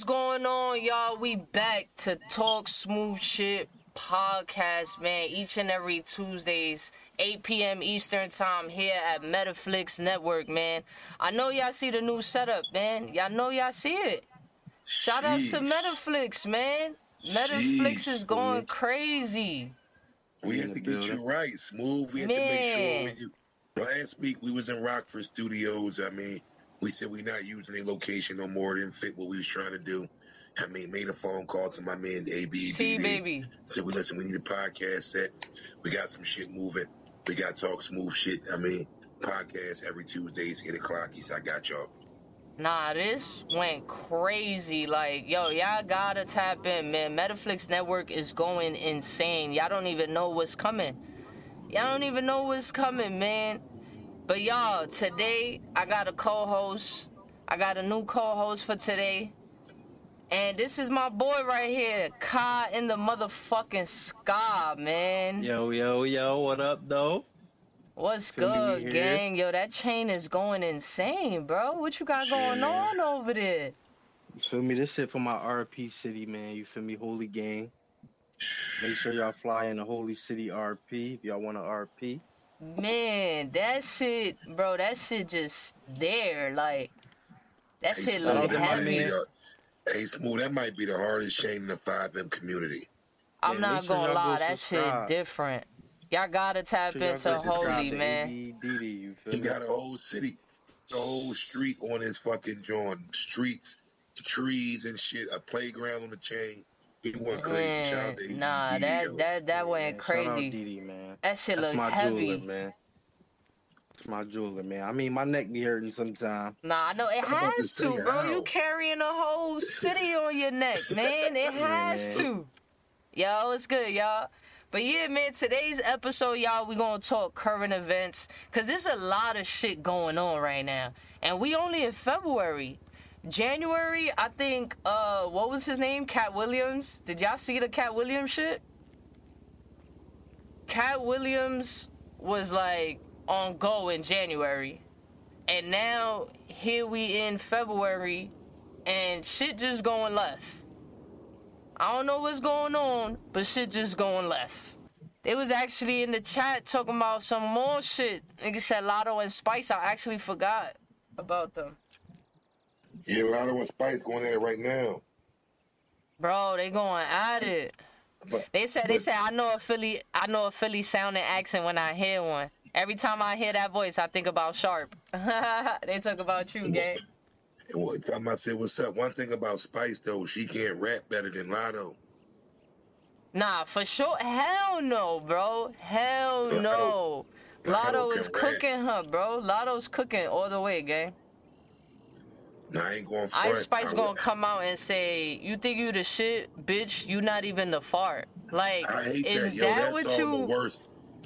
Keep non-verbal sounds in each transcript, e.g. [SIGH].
What's going on, y'all? We back to Talk Smooth Shit podcast, man. Each and every Tuesdays, 8 p.m. Eastern Time here at Metaflix Network, man. I know y'all see the new setup, man. Y'all know y'all see it. Shout out to Metaflix, man. Metaflix is going crazy. We had to get you right, smooth. We had to Man. make sure. We, last week we was in Rockford Studios. I mean, we said we not using a location no more. Didn't fit what we was trying to do. I mean, made a phone call to my man AB. T baby. Said we listen. We need a podcast set. We got some shit moving. We got talk smooth shit. I mean, podcast every Tuesdays eight o'clock. He said, "I got y'all." Nah, this went crazy. Like, yo, y'all gotta tap in, man. Metaflix Network is going insane. Y'all don't even know what's coming. Y'all don't even know what's coming, man. But y'all, today I got a co-host. I got a new co-host for today. And this is my boy right here, Kai in the motherfucking sky, man. Yo, yo, yo, what up, though? What's Good good, gang? Yo, that chain is going insane, bro. What you got going on over there? You feel me? This shit for my RP city, man. You feel me? Holy gang. Make sure y'all fly in the Holy City RP if y'all want to RP. Man, that shit, bro, that shit just there. Like, that Hey, shit Smooth, look that might be the- Hey, smooth. That might be the hardest chain in the FiveM community. I'm Yeah, not gonna lie, go that shit different. Y'all gotta tap sure y'all into Holy, man. ABDD, you He me? got a whole city, the whole street on his fucking joint. Streets, trees and shit, a playground on the chain. He went crazy. Shout out to nah, ABD, that yo. that that Yeah, went man. Shout out crazy. Didi, man. That shit That's look my heavy. jeweler, man. It's my jeweler, man. I mean, my neck be hurting sometimes. Nah, I know it I'm to has to, bro. how? You carrying a whole city on your neck, man. It [LAUGHS] has man. to. Yo, it's good, y'all. But yeah, man, today's episode, y'all, we gonna talk current events. Cause there's a lot of shit going on right now. And we only in February. January, I think uh what was his name? Katt Williams. Did y'all see the Katt Williams shit? Katt Williams was like on go in January. And now here we in February and shit just going left. I don't know what's going on, but shit just going left. They was actually in the chat talking about some more shit. Nigga said Latto and Spice. I actually forgot about them. Yeah, Latto and Spice going at it right now. Bro, they going at it. But- They said they but- said I know a Philly I know a Philly sounding accent when I hear one. Every time I hear that voice, I think about Sharp. [LAUGHS] they talk about you, gang. And what time I say what's up? One thing about Spice though, she can't rap better than Latto. Nah, for sure. Hell no, bro. Hell no. Latto Latto is can rap. cooking her, bro. Latto's cooking all the way, gang. Nah, I ain't going front. Ice Spice I gonna would- come out and say, "You think you the shit, bitch? You not even the fart." Like, I hate is that. Yo, that that's what you? the worst.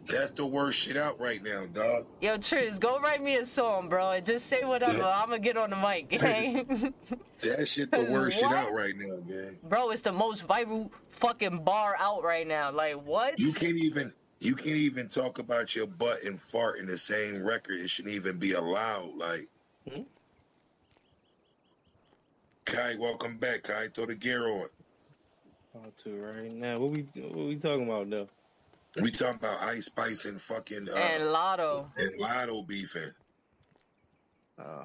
That's the worst shit out right now, dog. Yo, Triz, go write me a song, bro, and just say whatever. Yeah. I'm gonna get on the mic, gang. That shit the Cause [LAUGHS] worst shit what? out right now, gang. bro, it's the most viral fucking bar out right now. Like, what? You can't even you can't even talk about your butt and fart in the same record. It shouldn't even be allowed. Like Hmm? Kai, welcome back. Kai, throw the gear on. How to right now? What we what we talking about though? We talking about Ice Spice and fucking uh, and Latto. and Latto beefing. Uh,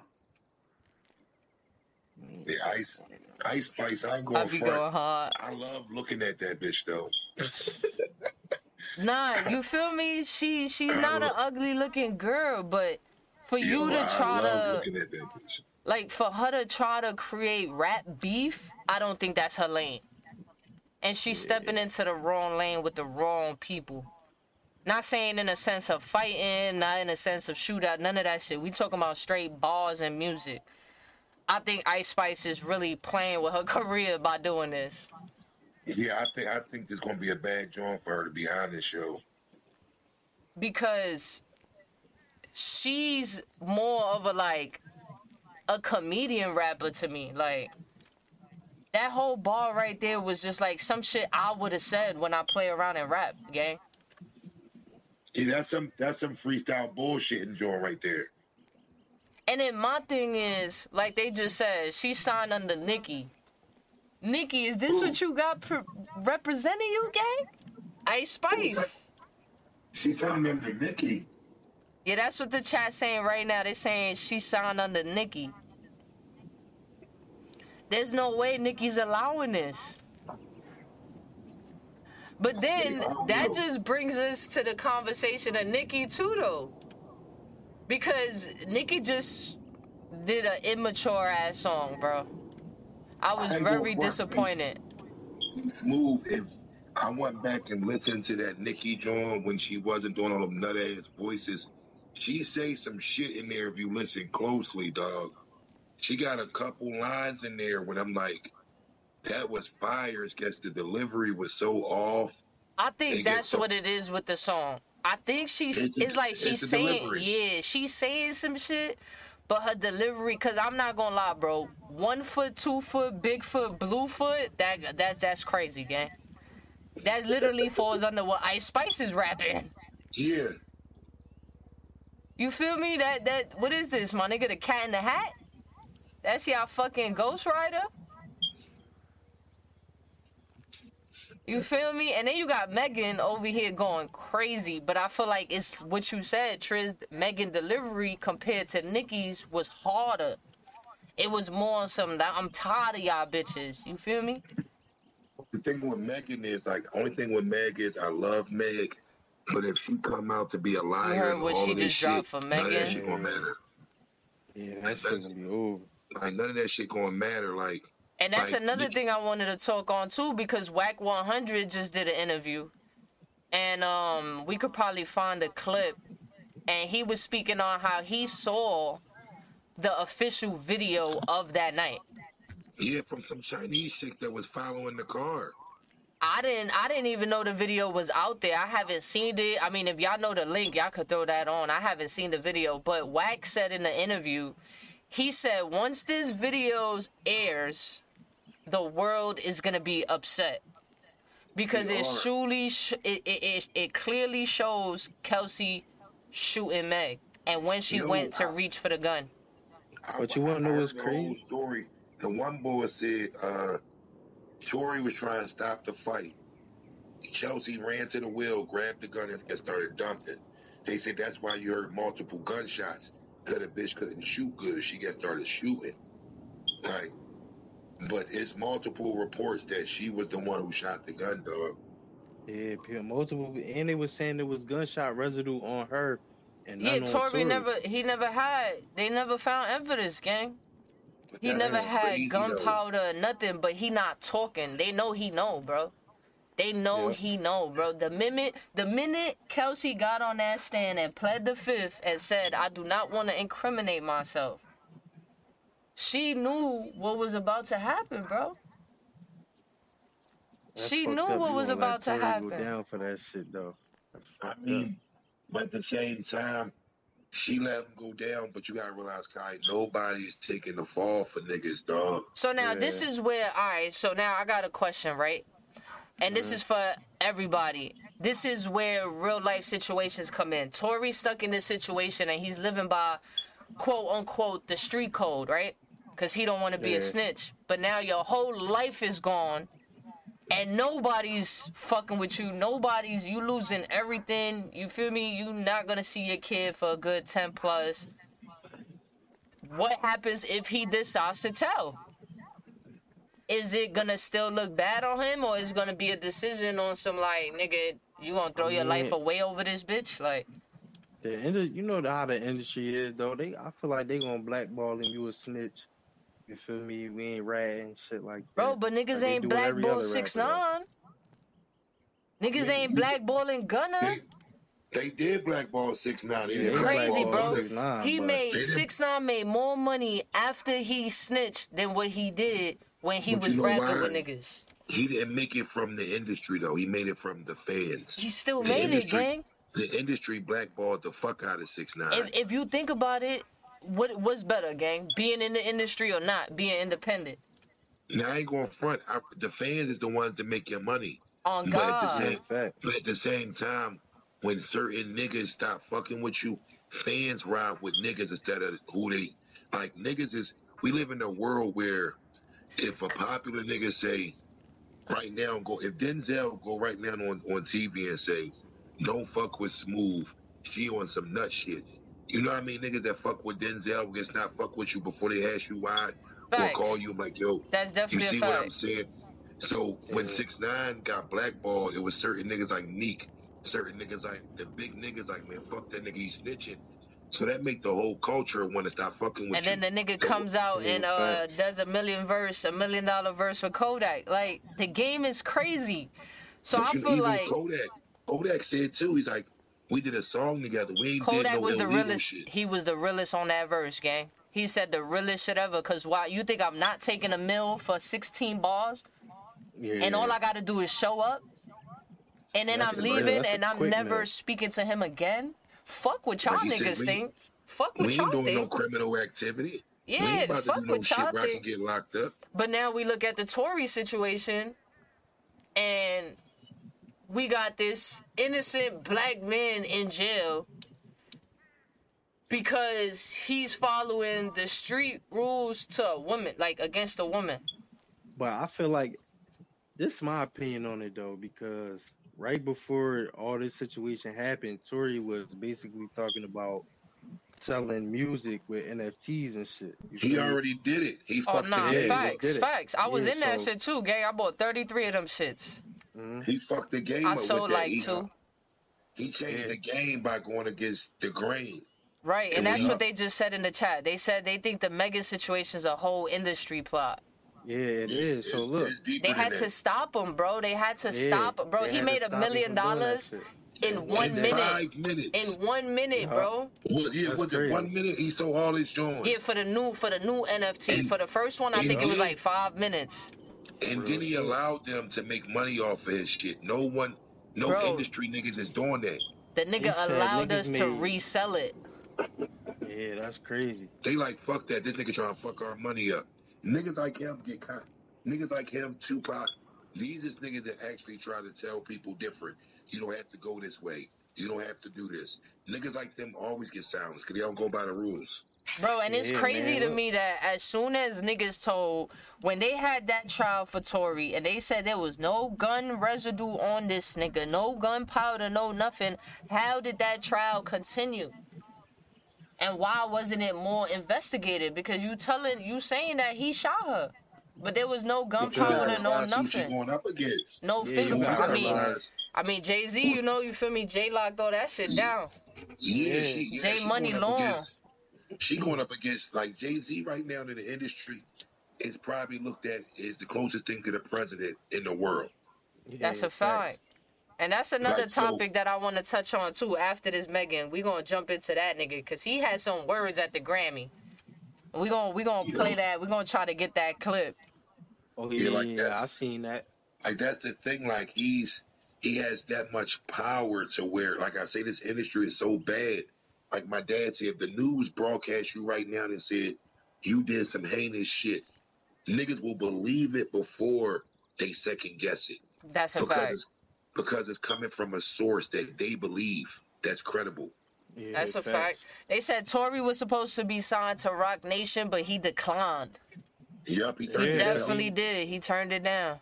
The Ice Ice Spice, I ain't I going be front. going hard. I love looking at that bitch though. Nah, you feel me? She she's not an ugly looking girl, but for you Yo, to I try love to looking at that bitch. like for her to try to create rap beef, I don't think that's her lane. And she's stepping into the wrong lane with the wrong people. Not saying in a sense of fighting, not in a sense of shootout, none of that shit. We talking about straight bars and music. I think Ice Spice is really playing with her [LAUGHS] career by doing this. Yeah, I think I think there's gonna be a bad joint for her to be on this show. because she's more of a like a comedian rapper to me. Like that whole bar right there was just like some shit I would have said when I play around and rap, gang. Yeah, that's some that's some freestyle bullshit and joint right there. And then my thing is, like they just said, she signed under Nicki. Nikki, is this what you got pr- representing you, gang? Ice Spice. She signed under Nicki. Yeah, that's what the chat saying right now. They're saying she signed under Nicki. There's no way Nicki's allowing this. But then that just brings us to the conversation of Nicki too, though, because Nicki just did an immature ass song, bro. I was I very disappointed. Smooth. If I went back and listened to that Nicki John when she wasn't doing all them nut ass voices, she say some shit in there if you listen closely, dog. She got a couple lines in there when I'm like, that was fire. It's just the delivery was so off. I think that's so- what it is with the song. I think she's It's it's, like she's it's the saying delivery. yeah, she's saying some shit, but her delivery cause I'm not gonna lie, bro. One foot, two foot, big foot, blue foot, that that that's crazy, gang. That literally falls under what Ice Spice is rapping. Yeah. You feel me? That that what is this, my nigga? The cat in the hat? That's y'all fucking Ghost Rider? You feel me? And then you got Megan over here going crazy, but I feel like it's what you said, Triz. Megan delivery compared to Nicki's was harder. It was more on some that I'm tired of y'all bitches. You feel me? The thing with Megan is like, only thing with Meg is I love Meg, but if she come out to be a liar, heard what all she of this just dropped shit, for none of Megan? that shit gonna matter. Yeah, that shit gonna be over. Like none of that shit gonna matter. Like And that's Like, another you- thing I wanted to talk on too, because Wack 100 just did an interview, and um, we could probably find a clip, and he was speaking on how he saw the official video of that night. yeah, from some Chinese chick that was following the car. I didn't I didn't even know the video was out there. I haven't seen it. I mean, if y'all know the link, y'all could throw that on. I haven't seen the video, but Wack said in the interview, he said once this video airs, the world is gonna be upset because it are. surely sh- it, it it it clearly shows Kelsey shooting Meg, and when she You know, went to I- reach for the gun. I- But you wanna know heard what's the crazy? Story. The one boy said uh, Tory was trying to stop the fight. Chelsea ran to the wheel, grabbed the gun, and started dumping. They said that's why you heard multiple gunshots. Cause the bitch couldn't shoot good. She got started shooting. Like, but it's multiple reports that she was the one who shot the gun, dog. Yeah, multiple, and they was saying there was gunshot residue on her, and Yeah, none Tory Tory. never he never had they never found evidence, gang. But He never had gunpowder or nothing, but he not talking. They know he know, bro. They know Yeah. he know, bro. The minute the minute Kelsey got on that stand and pled the fifth and said, I do not want to incriminate myself. She knew what was about to happen, bro. That's she knew what was about to happen. down for that shit though. I fucked up. mean, but at the same time, she let him go down. But you gotta realize, Kai, nobody is taking the fall for niggas, dog. So now this is where all right. So now I got a question, right? And this is for everybody. This is where real life situations come in. Tory's stuck in this situation and he's living by quote unquote the street code, right? Because he don't want to be a snitch. But now your whole life is gone and nobody's fucking with you. Nobody's you losing everything. You feel me? You not gonna see your kid for a good ten plus. What happens if he decides to tell? Is it gonna still look bad on him, or is it gonna be a decision on some like nigga? You gonna throw your life away over this bitch? Like, The indus- you know how the industry is though. They, I feel like they gonna blackball and you a snitch. You feel me? We ain't rat and shit like that. bro, but niggas Like ain't do blackball six nine Niggas Yeah, ain't blackballing Gunna. They, they did blackball six nine. They didn't Crazy, bro. other- Nah, He made six nine made more money after he snitched than what he did when he But was you know rapping why? with niggas. He didn't make it from the industry though. He made it from the fans. He still The made it, industry- gang. The industry blackballed the fuck out of six nine. If if you think about it, what what's better, gang? Being in the industry or not? Being independent? Now I ain't going front. I, the fans is the ones that make your money. On But at the same- But at the same time, when certain niggas stop fucking with you, fans ride with niggas instead of who they like. Niggas is we live in a world where if a popular nigga say right now go if Denzel go right now on, on TV and say, Don't fuck with smooth, she on some nut shit. You know what I mean? Niggas that fuck with Denzel gets not fuck with you before they ask you why Facts. or call you like, yo, That's definitely you definitely see a what I'm saying? So when six nine got blackballed, it was certain niggas like Neek, certain niggas like the big niggas like, man, fuck that nigga, he's snitching. So that make the whole culture want to stop fucking with And you. then the nigga comes out and uh does a million verse, a million dollar verse for Kodak. Like the game is crazy. So But I you feel even like Kodak, Kodak said too. He's like, we did a song together. We ain't did Kodak no was the realest. shit. He was the realest on that verse, gang. He said the realest shit ever. Cause why? You think I'm not taking a mill for 16 bars, Yeah. and all I gotta do is show up, and then That's I'm leaving, and I'm never mill. speaking to him again? Fuck what y'all Like he said, niggas think. Fuck what y'all think. We ain't doing no criminal activity. we Yeah, ain't about fuck to do no what shit y'all where I can think. get locked up. But now we look at the Tory situation, and we got this innocent black man in jail because he's following the street rules to a woman, like against a woman. But I feel like this is my opinion on it though, because right before all this situation happened, Tory was basically talking about selling music with NFTs and shit. You He feel me? already did it. He Oh fucked nah, the game. he facts, facts. I was Yeah, in that so- shit too, gang. I bought 33 of them shits. Mhm. He fucked the game I up sold with like he, two. He changed Yeah. the game by going against the grain. Right, and It that's was- what they just said in the chat. They said they think the Megan situation is a whole industry plot. Yeah, it is. So It's- look, They had to stop him, bro. They had to yeah, stop, bro. He made a million from doing that dollars in one in minute. Five minutes. In one minute, Yeah. bro. Well, yeah, was it one minute? He sold all his joints. Yeah, for the new for the new NFT. And- For the first one, I and think it was then- like five minutes. and then he allowed them to make money off of his shit. No one, no Bro. industry niggas is doing that. The nigga said allowed niggas us to resell it. Yeah, that's crazy. They like fuck that. This nigga trying to fuck our money up. Niggas like him get caught. Niggas like him, Tupac. These is niggas that actually try to tell people different. You don't have to go this way. You don't have to do this. Niggas like them always get silenced because they don't go by the rules. Bro, and it's Yeah, crazy man, to me that as soon as niggas told when they had that trial for Tory and they said there was no gun residue on this nigga, no gunpowder, no nothing, how did that trial continue? And why wasn't it more investigated? Because you telling you saying that he shot her. But there was no gunpowder, gotta no realize nothing. going up against. No Yeah, You you fingerprint. gotta I mean realize. I mean Jay Z, you know, you feel me? Jay locked all that shit down. Yeah, Yeah. she, yeah, Jay she Money Long. against- She going up against like Jay Z right now in the industry is probably looked at as the closest thing to the president in the world. That's Yeah, a fact. And that's another Like, so- topic that I want to touch on too after this Megan. We gonna jump into that nigga because he had some words at the Grammy. We gonna we gonna play that. We gonna try to get that clip. Oh Yeah, yeah, like yeah, I seen that. Like that's the thing. Like he's he has that much power to where, like I say, this industry is so bad. Like my dad said, if the news broadcast you right now and said you did some heinous shit, niggas will believe it before they second guess it That's a because fact. It's, because it's coming from a source that they believe that's credible. Yeah, That's a facts. fact. They said Tory was supposed to be signed to Roc Nation, but he declined. Yep, he He turned Yeah, it down. definitely did. He turned it down.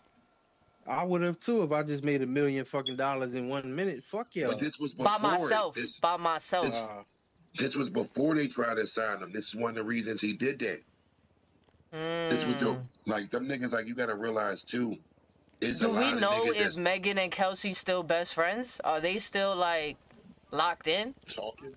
I would have too if I just made a million fucking dollars in one minute. Fuck yeah. But this was before By myself. This, By myself. this- Uh, this was before they tried to sign him. This is one of the reasons he did that. This was the Mm. like them niggas. Like you got to realize too. Do we know if that's Megan and Kelsey still best friends? Are they still like locked in? talking?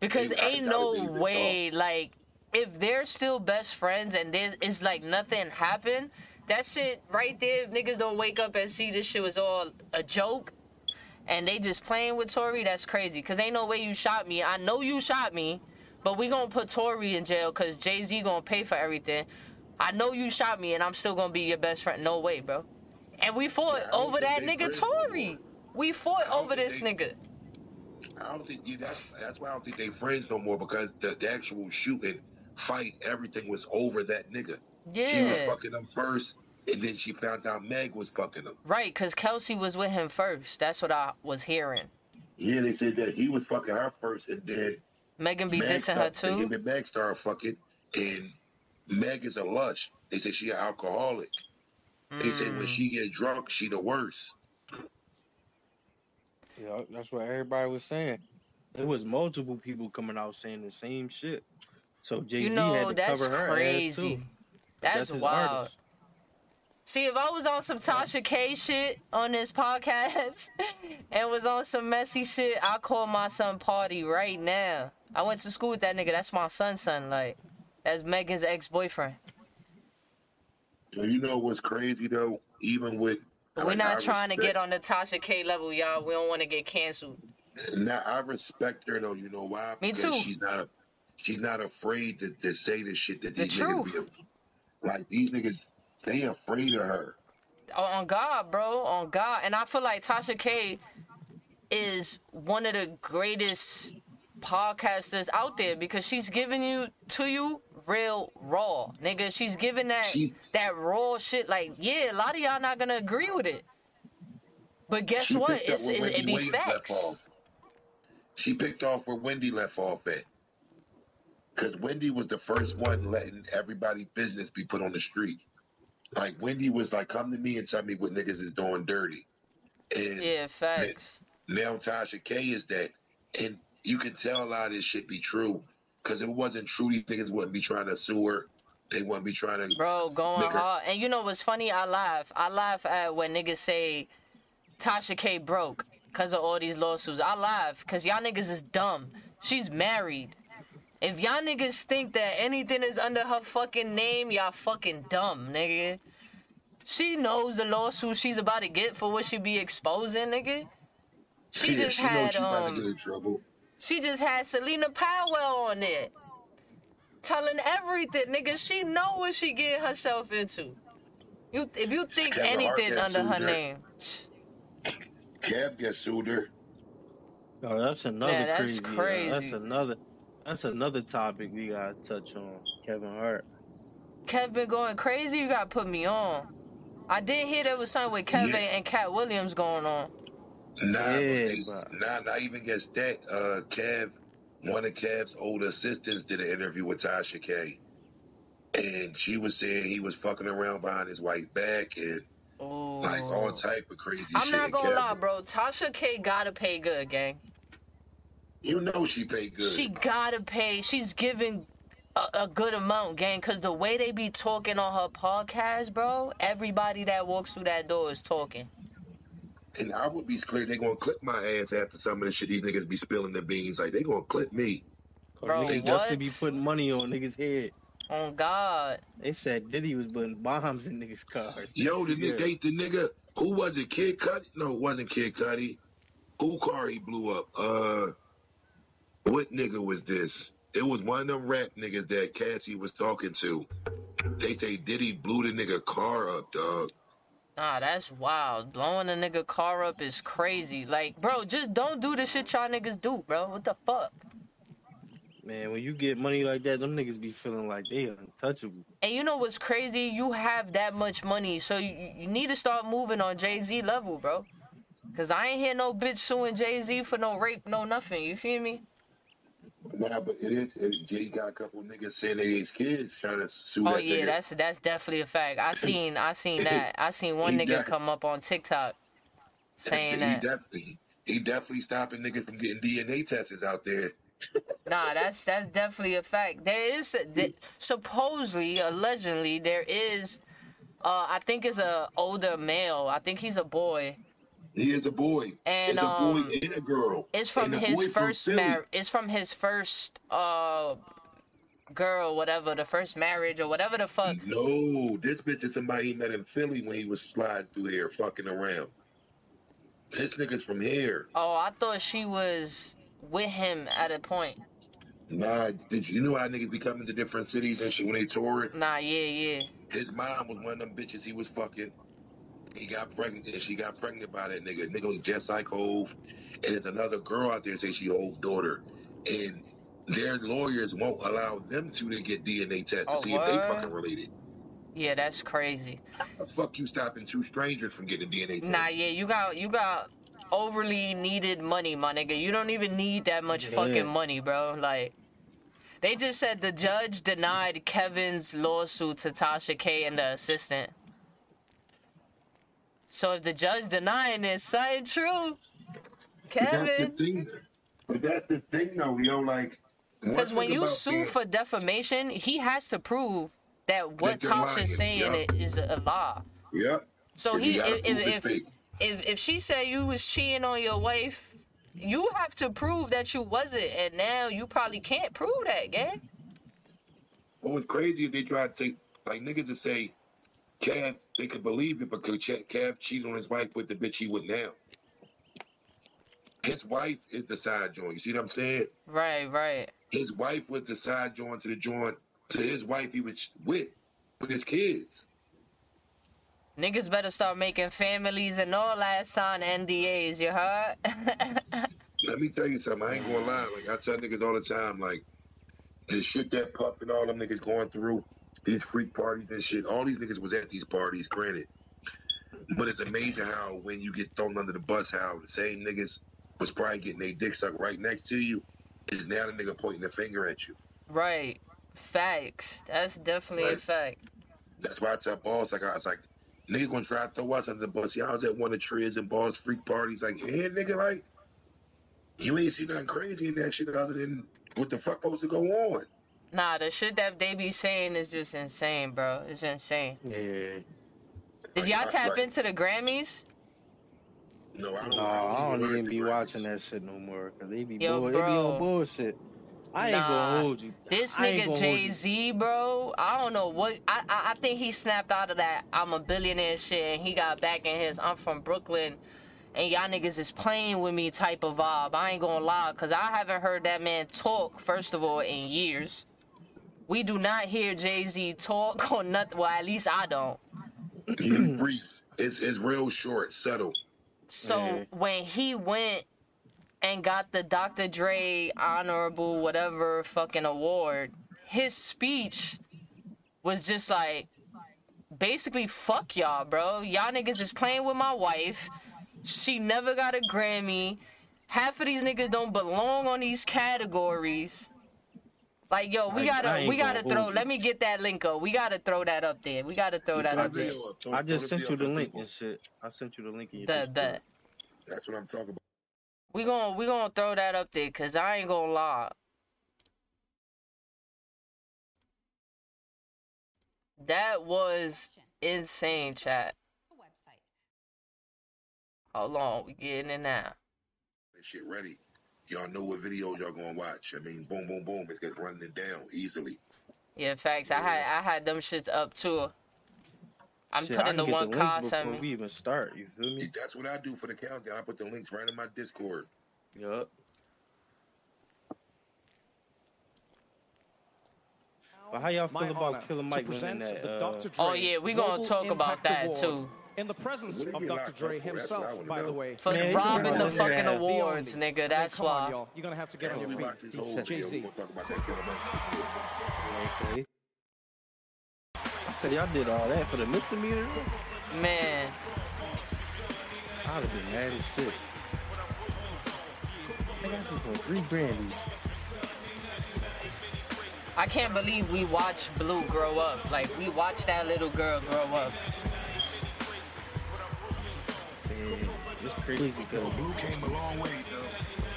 Because They ain't no way, like, if they're still best friends and there's it's like nothing happened, that shit right there, if niggas don't wake up and see this shit was all a joke and they just playing with Tory, that's crazy. Cause ain't no way you shot me. I know you shot me, but we gonna put Tory in jail cause Jay Z gonna pay for everything. I know you shot me and I'm still gonna be your best friend. No way, bro. And we fought Yeah, over that nigga Tory. We fought over this they- nigga. I don't think yeah, that's that's why I don't think they friends no more because the, the actual shooting fight, everything was over that nigga. Yeah. She was fucking him first, and then she found out Meg was fucking him. Right, because Kelsey was with him first. That's what I was hearing. Yeah, they said that he was fucking her first, and then Megan be Meg dissing her too. And Meg started fucking, and Meg is a lush. They say she an alcoholic. They say when Mm. she get drunk, she the worst. Yeah, that's what everybody was saying. There was multiple people coming out saying the same shit. So Jay Z You know, had to that's cover her crazy. ass too. That's, his wild. artist. See, if I was on some Tasha K shit on this podcast [LAUGHS] and was on some messy shit, I call my son Pardi right now. I went to school with that nigga. That's my son's son. Like, that's Megan's ex boyfriend. You know what's crazy though? Even with we're like, not I trying to get on the Tasha K level, y'all. We don't want to get canceled. Now I respect her though. You know why? Me Because too. She's not. She's not afraid to, to say the shit that The these niggas truth. be. Like these niggas, they afraid of her. On on God, bro. On God. And I feel like Tasha K is one of the greatest podcasters out there because she's giving you to you real raw. Nigga, she's giving that She's- that raw shit like, yeah, a lot of y'all not gonna agree with it. But guess what? up It's it, be Williams facts. She picked off where Wendy left off at. Because Wendy was the first one letting everybody's business be put on the street. Like Wendy was like, come to me and tell me what niggas is doing dirty. And Yeah, facts. now Tasha K is that. And you can tell a lot of this shit be true. Because if it wasn't true, these niggas wouldn't be trying to sue her. They wouldn't be trying to. Bro, going hard. And you know what's funny? I laugh. I laugh at when niggas say Tasha K broke because of all these lawsuits. I laugh because y'all niggas is dumb. She's married. If y'all niggas think that anything is under her fucking name, y'all fucking dumb, nigga. She knows the lawsuit she's about to get for what she be exposing, nigga. She Yeah, just she had she about to get um. She just had Selena Powell on it. Telling everything, nigga. She know what she getting herself into. You if you think Kevin anything under her her. name. Kev got sued her. Oh, that's another Yeah, that's crazy. uh, crazy. that's another. That's another topic we gotta touch on. Kevin Hart. Kev been going crazy, you gotta put me on. I did hear there was something with Kevin Yeah. and Katt Williams going on. Nah, Yeah, they, but- nah, not even against that. Uh, Kev, one of Kev's old assistants did an interview with Tasha K. And she was saying he was fucking around behind his white back and Ooh. like all type of crazy I'm shit. not gonna Kev- lie, bro. Tasha K gotta pay good, gang. You know she paid good. She gotta pay. She's giving a, a good amount, gang. Cause the way they be talking on her podcast, bro, everybody that walks through that door is talking. And I would be scared they gonna clip my ass after some of the shit these niggas be spilling the beans. Like they gonna clip me. Bro, they definitely be putting money on niggas' head. Oh God, They said Diddy was putting bombs in niggas' cars. Yo, the Yeah. nigga, they, the nigga, who was it? Kid Cudi? No, it wasn't Kid Cudi. Who car he blew up? Uh, what nigga was this? It was one of them rap niggas that Cassie was talking to. They say Diddy blew the nigga car up, dog. Nah, that's wild. Blowing a nigga car up is crazy. Like, bro, just don't do the shit y'all niggas do, bro. What the fuck? Man, when you get money like that, them niggas be feeling like they untouchable. And you know what's crazy? You have that much money, so you, you need to start moving on Jay Z level, bro. Cause I ain't hear no bitch suing Jay Z for no rape, no nothing. You feel me? Nah, but it is. It, Jay got a couple niggas saying they his kids trying to sue Oh that yeah, nigga. that's that's definitely a fact. I seen I seen [LAUGHS] that. I seen one nigga come up on TikTok saying he that. definitely, he definitely stopping niggas from getting DNA tests out there. Nah, that's that's definitely a fact. There is th- supposedly, allegedly, there is. Uh, I think it's a older male. I think he's a boy. He is a boy. And, it's a boy um, and a girl. It's from his first Philly. mar. It's from his first uh girl, whatever the first marriage or whatever the fuck. No, this bitch is somebody he met in Philly when he was sliding through here, fucking around. This nigga's from here. Oh, I thought she was with him at a point. Nah, did you, you know how niggas be coming to different cities and shit when they tour it? Nah, yeah, yeah. His mom was one of them bitches he was fucking. He got pregnant and she got pregnant by that nigga. Nigga was just like Hove. And there's another girl out there say she Hove's daughter. And their lawyers won't allow them two to get DNA tests to Oh, see if they word? fucking related. Yeah, that's crazy. The fuck you stopping two strangers from getting a DNA test? Nah, yeah, you got you got overly needed money, my nigga. You don't even need that much Yeah. fucking money, bro. Like They just said the judge denied Kevin's lawsuit to Tasha K and the assistant. So if the judge denying it, something true. But that's the Kevin. thing. But that's the thing, though, yo. Like, Because when you sue being- for defamation, he has to prove that what Tasha's saying yeah. it is a lie. Yep. So he, if, if, if, if if she said you was cheating on your wife, you have to prove that you wasn't, and now you probably can't prove that, gang. What was crazy is they tried to take like niggas to say, Cav, they could believe it because Cav cheated on his wife with the bitch he with now. His wife is the side joint. You see what I'm saying? Right, right. His wife was the side joint to the joint to his wife he was with with his kids. Niggas better start making families and all that sign NDAs. You heard? [LAUGHS] Let me tell you something. I ain't gonna lie. Like I tell niggas all the time, like the shit that Puff and all them niggas going through, these freak parties and shit. All these niggas was at these parties, granted. But it's amazing how when you get thrown under the bus, how the same niggas was probably getting their dick sucked right next to you, is now the nigga pointing the finger at you. right. Facts. That's definitely a fact. That's why I tell boss, like I was like, nigga gonna try to throw us under the bus. Yeah, I was at one of Triz and boss freak parties, like, yeah, nigga, like, you ain't see nothing crazy in that shit other than what the fuck supposed to go on. Nah, the shit that they be saying is just insane, bro. It's insane. Yeah. Did y'all tap right. into the Grammys? No, I don't. No, I don't even be Grammys. watching that shit no more. Cause they be Yo, bull- they be on bullshit. I ain't Nah, gonna hold you. This nigga Jay Z, bro. I don't know what. I, I I think he snapped out of that. I'm a billionaire shit, and he got back in his. I'm from Brooklyn, and y'all niggas is playing with me type of vibe. I ain't gonna lie, cause I haven't heard that man talk first of all in years. We do not hear Jay Z talk or nothing. Well, at least I don't. He [CLEARS THROAT] brief. It's it's real short, subtle. So Yeah. when he went and got the Dr. Dre honorable whatever fucking award, his speech was just like basically fuck y'all, bro. Y'all niggas is playing with my wife. She never got a Grammy. Half of these niggas don't belong on these categories. Like yo, we I- I gotta ain't we gotta throw. Let me get that link up. We gotta throw that up there. We gotta throw that Throw up there. up. Throw- I just sent you the link people. and shit. I sent you the link in your Bet Discord. That's what I'm talking about. We gonna we gonna throw that up there, cause I ain't gonna lie. That was insane, chat. Hold on, we getting it now. That shit ready. Y'all know what videos y'all gonna watch. I mean, boom, boom, boom. It's just running it down easily. Yeah, facts. I had I had them shits up too. I'm Shit, putting the can get one links car before sent me. we even start. You feel me? That's what I do for the countdown. I put the links right in my Discord. Yup. But how y'all feel honor about Killer to Mike winning present that? the Uh, Dr. Dre Oh, yeah, we gonna talk about that, too. In the presence of Dr. locked Dre for? That's what I himself, by the way. For Man, robbing the fucking that. awards, The nigga. That's come on, why. y'all. You're gonna have to get on your feet. watch this whole video. Jay-Z. We gonna talk about that Killer Mike. okay. I said y'all did all that for the misdemeanor. Man, I'd have been mad as shit. Nigga, I just won three brandies. I can't believe we watched Blue grow up. Like we watched that little girl grow up. It's crazy because Blue came a long way, though.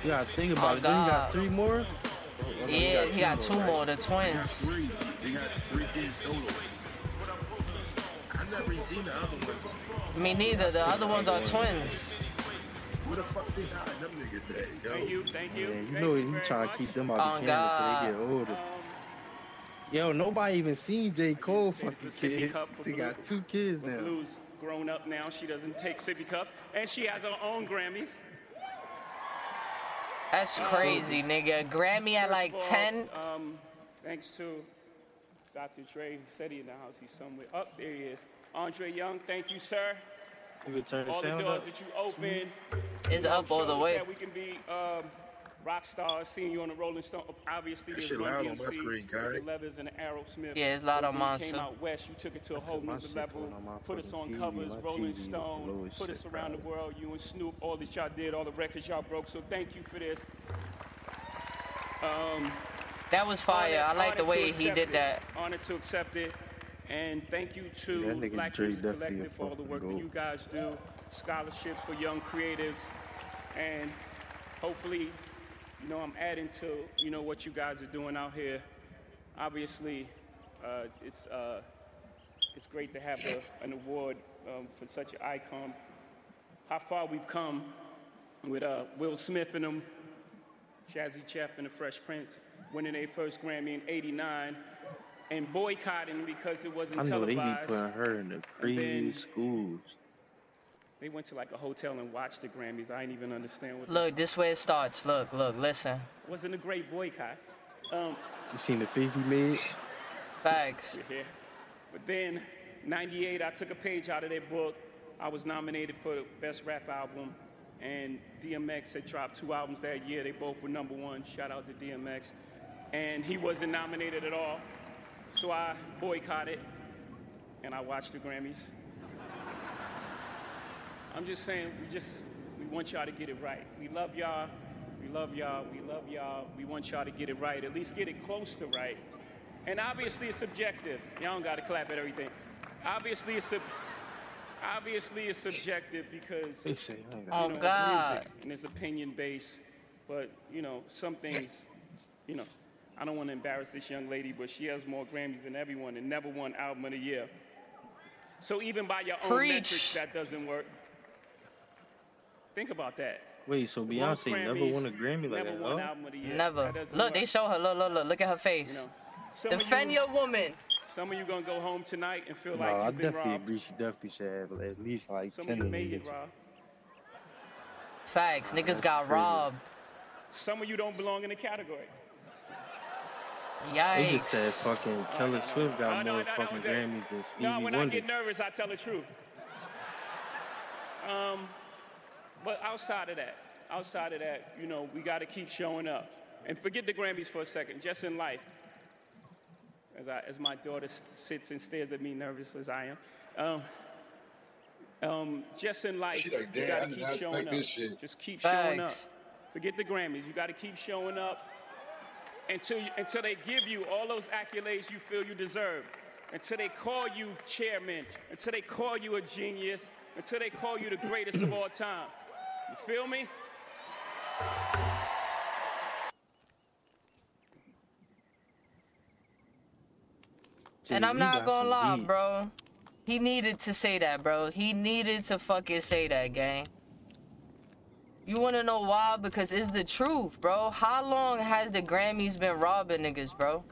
you gotta think about Oh, it. Then you got three more. Oh, no, you Yeah, he got two right? more, the They got twins. three. They got three kids total. I never even seen the other ones. Me neither. The other ones are twins. Who the fuck they got? Them niggas at, yo. Thank you, thank you. Man, you thank know you he trying to keep them out Oh, the camera God. till they get older. Um, Yo, nobody even seen J. Cole fucking a kids. He got two kids now. Blue's grown up now. She doesn't take sippy cup, and she has her own Grammys. That's crazy, nigga. Grammy at like all, 10. Um, thanks to Dr. Dre. He said he in the house. He's somewhere. Up there he is. Andre Young, thank you, sir. You turn All the doors up. that you open. It's up all the way. That we can be um, rock stars. Seeing you on the Rolling Stone. Obviously, That there's shit Run loud on my DMC, screen, with The Leathers and the Aerosmith. Yeah, it's loud When on we mine, came out west, you took it to a whole My nother level. going on my Put us on TV, covers, Rolling TV Stone. Put shit, us around the world. You and Snoop, all that y'all did, all the records y'all broke. So thank you for this. Um, That was fire. I like the way he accept did it. that. Honored to accept it. And thank you to that nigga Black Dre Music Collective for all the work that you guys do, scholarships for young creatives, and hopefully, you know, I'm adding to, you know, what you guys are doing out here. Obviously, uh, it's, uh, it's great to have a, an award um, for such an icon. How far we've come with uh, Will Smith and them, Jazzy Jeff and the Fresh Prince winning their first Grammy in 89 and boycotting because it wasn't I know they be televised. putting her in the craziest schools. They went to like a hotel and watched the Grammys. I didn't even understand what. Look, this way it starts. Look, look, listen. Wasn't a great boycott. Um, You seen the face he made? Facts. yeah. But then, 98, I took a page out of their book. I was nominated for the Best Rap Album, and DMX had dropped two albums that year. They both were number one. Shout out to DMX. And he wasn't nominated at all. So I boycotted, and I watched the Grammys. I'm just saying, we just we want y'all to get it right. We love y'all. We love y'all. We love y'all. We want y'all to get it right. At least get it close to right. And obviously, it's subjective. Y'all don't got to clap at everything. Obviously, it's sub- obviously it's subjective because They say, I ain't Oh, got you know, God. it's music and it's opinion based. But you know, some things, you know, I don't want to embarrass this young lady, but she has more Grammys than everyone and never won Album of the Year. So even by your own Preach. metrics, that doesn't work. Think about that. Wait, so Beyonce never Grammys, won a Grammy like never that? won huh? Album of the Year. Never. That doesn't Look, they show her. Look, look, look. Look at her You face. know, Defend you, your woman. Some of you gonna go home tonight and feel No, like I you've been definitely robbed. agree. She definitely should have at least like Some ten of you of them. made it, bitches. Rob. Facts. Niggas that's got crazy. robbed. Some of you don't belong in the category. Yikes. They just said fucking Taylor Swift got Oh, no, more no, no, fucking no. Grammys than Stevie No, when I get nervous, I tell the truth. Um, but outside of that, outside of that, you know, we got to keep showing up. And forget the Grammys for a second, just in life. As, I, as my daughter s- sits and stares at me nervous as I am. Um, um, just in life, like, you got to keep showing up. Just keep showing up. Forget the Grammys. You got to keep showing up until you, until they give you all those accolades you feel you deserve. Until they call you chairman. Until they call you a genius. Until they call you the greatest of all time. You feel me? And I'm not gonna lie, bro. He needed to say that, bro. He needed to fucking say that, gang. You wanna know why? Because it's the truth, bro. How long has the Grammys been robbing niggas, bro?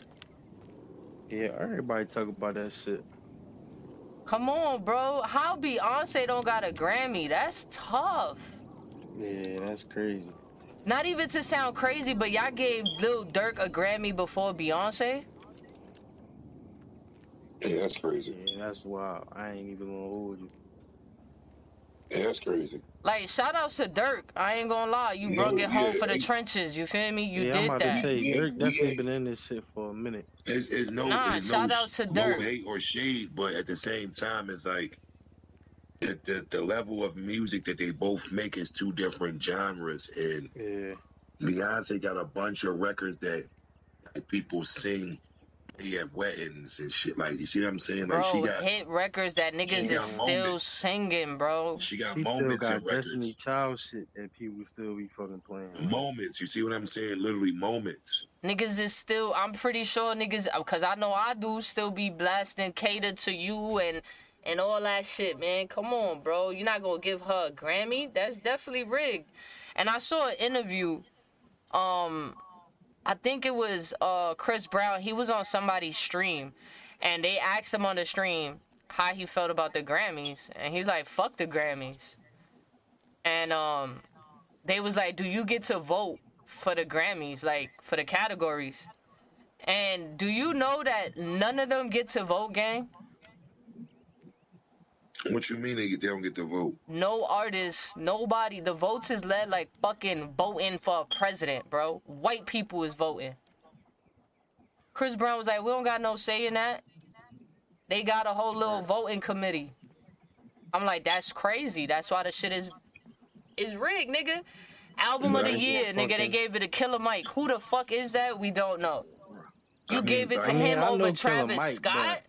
Yeah, everybody talk about that shit. Come on, bro. How Beyonce don't got a Grammy? That's tough. Yeah, that's crazy. Not even to sound crazy, but y'all gave Lil Durk a Grammy before Beyonce. Yeah, that's crazy. Yeah, that's wild. I ain't even gonna hold you. Yeah, that's crazy. Like, shout outs to Durk. I ain't gonna lie. You No, brought it home yeah, for the he- trenches. You feel me? You yeah, I'm did about that. to say, Yeah, Durk we definitely ain't- been in this shit for a minute. It's, it's no, Nah, it's shout no, outs to no Durk. hate or shade, but at the same time, it's like the, the the level of music that they both make is two different genres, and Yeah. Beyonce got a bunch of records that like, people sing at weddings and shit. Like you see what I'm saying? Like Bro, she got hit records that niggas is still moments. singing, bro. she got She still moments got and Destiny records. Child shit that people still be fucking playing. Moments. You see what I'm saying? Literally moments. Niggas is still, I'm pretty sure niggas, because I know I do, still be blasting Cater to You and and all that shit, man. Come on, bro. You're not gonna give her a Grammy? That's definitely rigged. And I saw an interview, um, I think it was uh Chris Brown. He was on somebody's stream, and they asked him on the stream how he felt about the Grammys, and he's like, "Fuck the Grammys." And um, they was like, "Do you get to vote for the Grammys, like for the categories?" And do you know that none of them get to vote, gang? What you mean they, they don't get to vote? No artists, nobody. The votes is led like fucking voting for a president, bro. White people is voting. Chris Brown was like, we don't got no say in that. They got a whole little voting committee. I'm like, that's crazy. That's why the shit is is rigged, nigga. Album of the year, nigga. They gave it to killer Mike. Who the fuck is that? We don't know. You I mean, gave it I to mean, him I over Travis Mike, Scott.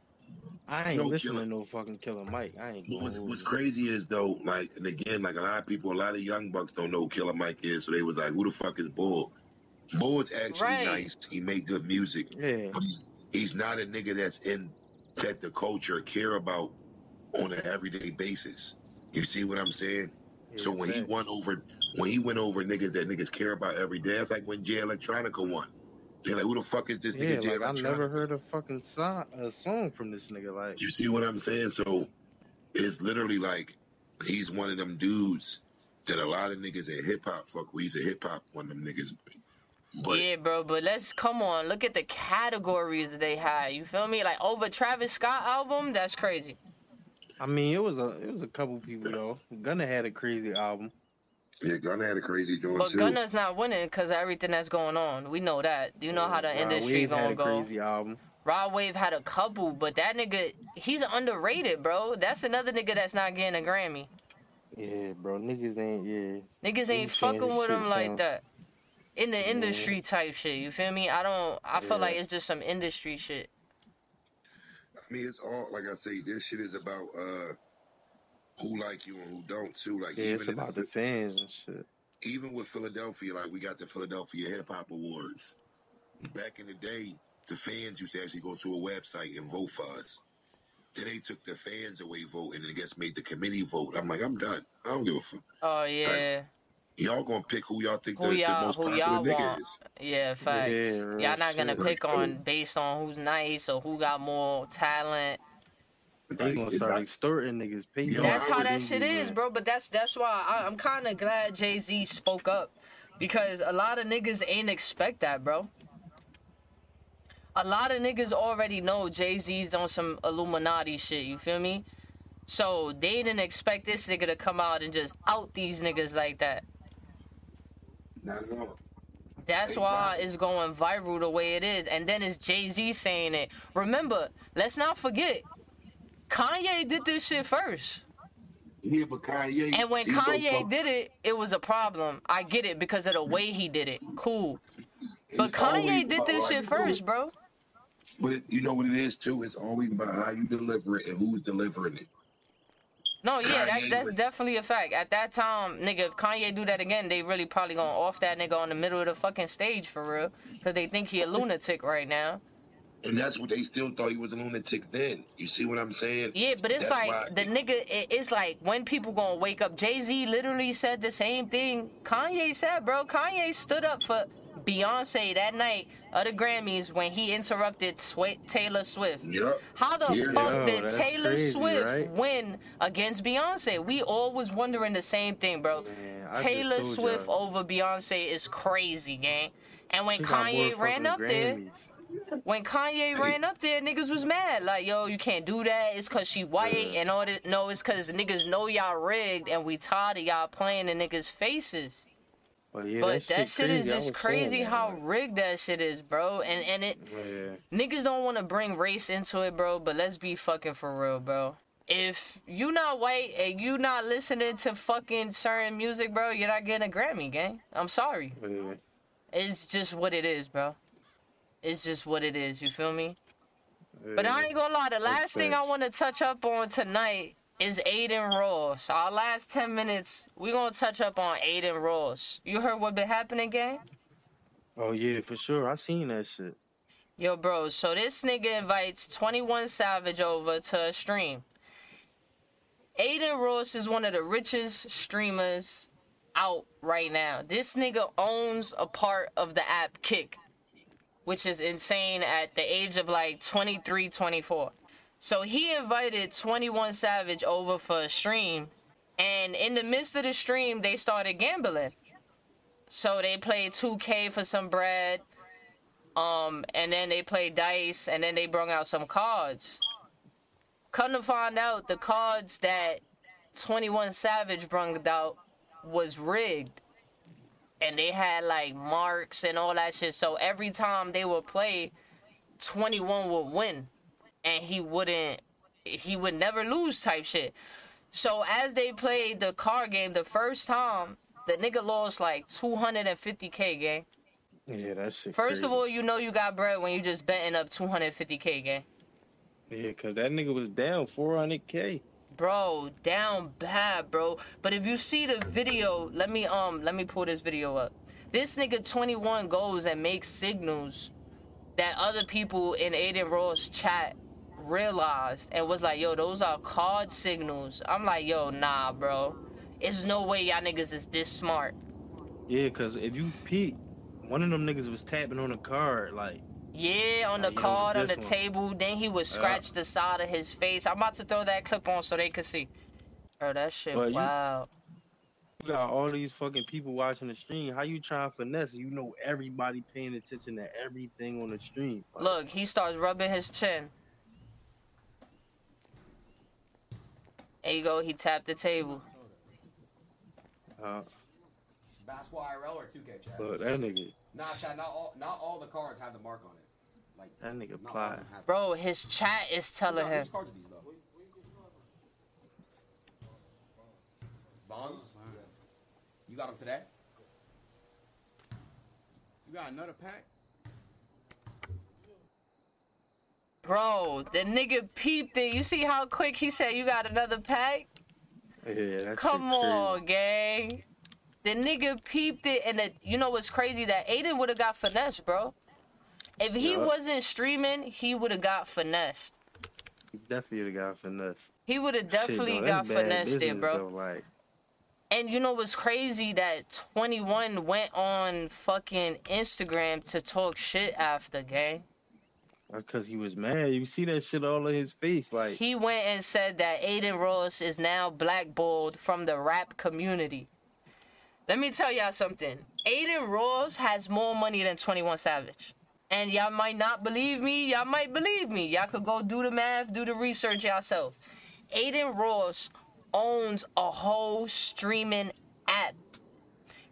I ain't No listening killer. to no fucking Killer Mike. I ain't. What's, what's crazy is though, like, and again, like a lot of people, a lot of young bucks don't know who Killer Mike is, so they was like, "Who the fuck is Bull?" Bull is actually Right. nice. He make good music, Yeah, he's, he's not a nigga that's in that the culture care about on an everyday basis. You see what I'm saying? Yeah, so yeah, when he facts. won over, when he went over niggas that niggas care about every day, it's like when Jay Electronica won. They're like, "Who the fuck is this yeah, nigga Jay like I Electronica?" never heard a fucking song, a song from this nigga. Like, You see what I'm saying? So it's literally like he's one of them dudes that a lot of niggas in hip hop fuck with. He's a hip hop one of them niggas. But yeah, bro, but let's come on. Look at the categories they had. You feel me? Like over Travis Scott album, that's crazy. I mean, it was a it was a couple people though. Gunna had a crazy album. Yeah, Gunna had a crazy joint But too. Gunna's not winning because everything that's going on. We know that. Do You know how the Rod industry Wave Gunna had a go. crazy album. Rod Wave had a couple, but that nigga, he's underrated, bro. That's another nigga that's not getting a Grammy. Yeah, bro, niggas ain't yeah. Niggas ain't was saying fucking with shit him like sound- that. In the Yeah. industry type shit, you feel me? I don't. I feel like it's just some industry shit. I mean, it's all like I say. This shit is about uh who like you and who don't too. Like Yeah, it's even in about the fans and shit. even with Philadelphia, like we got the Philadelphia Hip Hop Awards. Back in the day, the fans used to actually go to a website and vote for us. Then they took the fans away voting and I guess made the committee vote. I'm like, I'm done. I don't give a fuck. Oh yeah, Y'all gonna pick who y'all think Who the, the y'all- most who popular y'all nigga want. is. yeah, facts. Yeah, Y'all not gonna pick Like, on based on who's nice or who got more talent. They gonna start extorting niggas. Pay That's how that shit is, bro. But that's that's why I, I'm kind of glad Jay Z spoke up because a lot of niggas ain't expect that, bro. A lot of niggas already know Jay Z's on some Illuminati shit. You feel me? So they didn't expect this nigga to come out and just out these niggas like that. not at all. That's why it's going viral the way it is. And then it's Jay Z saying it. Remember, let's not forget, Kanye did this shit first. Yeah, but Kanye. And when he's so Kanye did it, it was a problem. I get it because of the way he did it. Cool. But Kanye did this shit first, bro. But it, you know what it is too? It's always about how you deliver it and who's delivering it. No, yeah, that's Kanye that's was- definitely a fact. At that time, nigga, if Kanye do that again, they really probably gonna off that nigga on the middle of the fucking stage for real. Cause they think he a lunatic right now. And that's what they still thought he was a lunatic then. You see what I'm saying? Yeah, but it's That's like why- the nigga. It's like when people gonna wake up. Jay Z literally said the same thing Kanye said, bro. Kanye stood up for Beyonce that night of the Grammys when he interrupted Swi- Taylor Swift. Yep. How the Yeah. fuck Yo, did Taylor crazy, Swift right? win against Beyonce? We all was wondering the same thing, bro. Man, Taylor Swift y'all. over Beyonce is crazy, gang. And when She Kanye ran fucking up there, Grammys. When Kanye ran up there, niggas was mad. Like, yo, you can't do that. It's cause she white and all that. No, it's cause niggas know y'all rigged and we tired of y'all playing in niggas' faces. But yeah, but that, shit, is crazy. Just crazy saying how rigged that shit is, bro. And and it Yeah. niggas don't want to bring race into it, bro. But let's be fucking for real, bro. If you not white and you not listening to fucking certain music, bro, you're not getting a Grammy, gang. I'm sorry. Yeah. It's just what it is, bro. It's just what it is. You feel me? yeah. But I ain't gonna lie, the last thing I want to touch up on tonight is Adin Ross. Our last 10 minutes, we gonna touch up on Adin Ross. You heard what been happening, gang? Oh yeah, for sure. I seen that shit. Yo, bro, so this nigga invites 21 Savage over to a stream. Adin Ross is one of the richest streamers out right now. This nigga owns a part of the app Kick, which is insane at the age of like 23, 24. So he invited 21 Savage over for a stream, and in the midst of the stream, they started gambling. So they played 2K for some bread. Um, and then they played dice, and then they brought out some cards. Come to find out, the cards that 21 Savage brought out was rigged. And they had like marks and all that shit. So every time they would play, 21 would win. And he wouldn't, he would never lose type shit. So as they played the card game the first time, the nigga lost like 250k game. Yeah, that shit. First of all, you know you got bread when you just betting up 250k, gang. yeah, cause that nigga was down 400k. Bro, down bad, bro. But if you see the video, let me um let me pull this video up. This nigga 21 goes and makes signals that other people in Adin Ross chat realized and was like, yo, those are card signals. I'm like, yo, nah, bro. It's no way y'all niggas is this smart. Yeah, cause if you peek, one of them niggas was tapping on a card like. Yeah, on the Like, card, on the one. table. Then he would scratch the side of his face. I'm about to throw that clip on so they could see. Bro, that shit But you- wow. You got all these fucking people watching the stream. How you trying to finesse? You know everybody paying attention to everything on the stream. Like, Look, he starts rubbing his chin. There you go. He tapped the table. uh, Basketball IRL or 2K, Chad? look, that nigga, Nah, Chad. Not all. Not all the cards have the mark on it. Like that nigga not plot. of them have. Bro, his chat is telling him. Whose cards are these though? Bonds. You got them today? You got another pack? Bro, the nigga peeped it. You see how quick he said you got another pack? Yeah, that Come shit on, gang. The nigga peeped it, and the, you know what's crazy? That Adin would have got finesse, bro. If he Yeah. wasn't streaming, he would have got finessed. Crazy. Definitely the guy finesse. He would have Shit, definitely got that's bad finessed there, bro. though, Like, And you know what's crazy? That 21 went on fucking Instagram to talk shit after, gang. because he was mad. You see that shit all in his face. Like, He went and said that Adin Ross is now blackballed from the rap community. Let me tell y'all something. Adin Ross has more money than 21 Savage. And y'all might not believe me, y'all might believe me. Y'all could go do the math, do the research yourself. Adin Ross owns a whole streaming app.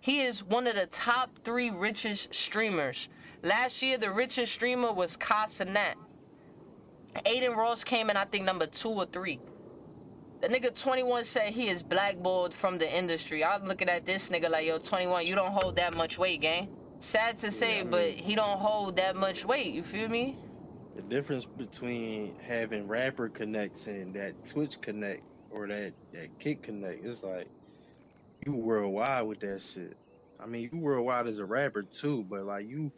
He is one of the top three richest streamers. Last year, the richest streamer was Casanat. Adin Ross came in, I think, number two or three. The nigga 21 said he is blackballed from the industry. I'm looking at this nigga like, yo, 21, you don't hold that much weight, gang. Sad to say, Yeah, I but he don't hold that much weight. You feel me? the difference between having rapper connects and that Twitch connect or that, that kick connect is like, you worldwide with that shit. I mean, you worldwide as a rapper too, but like you,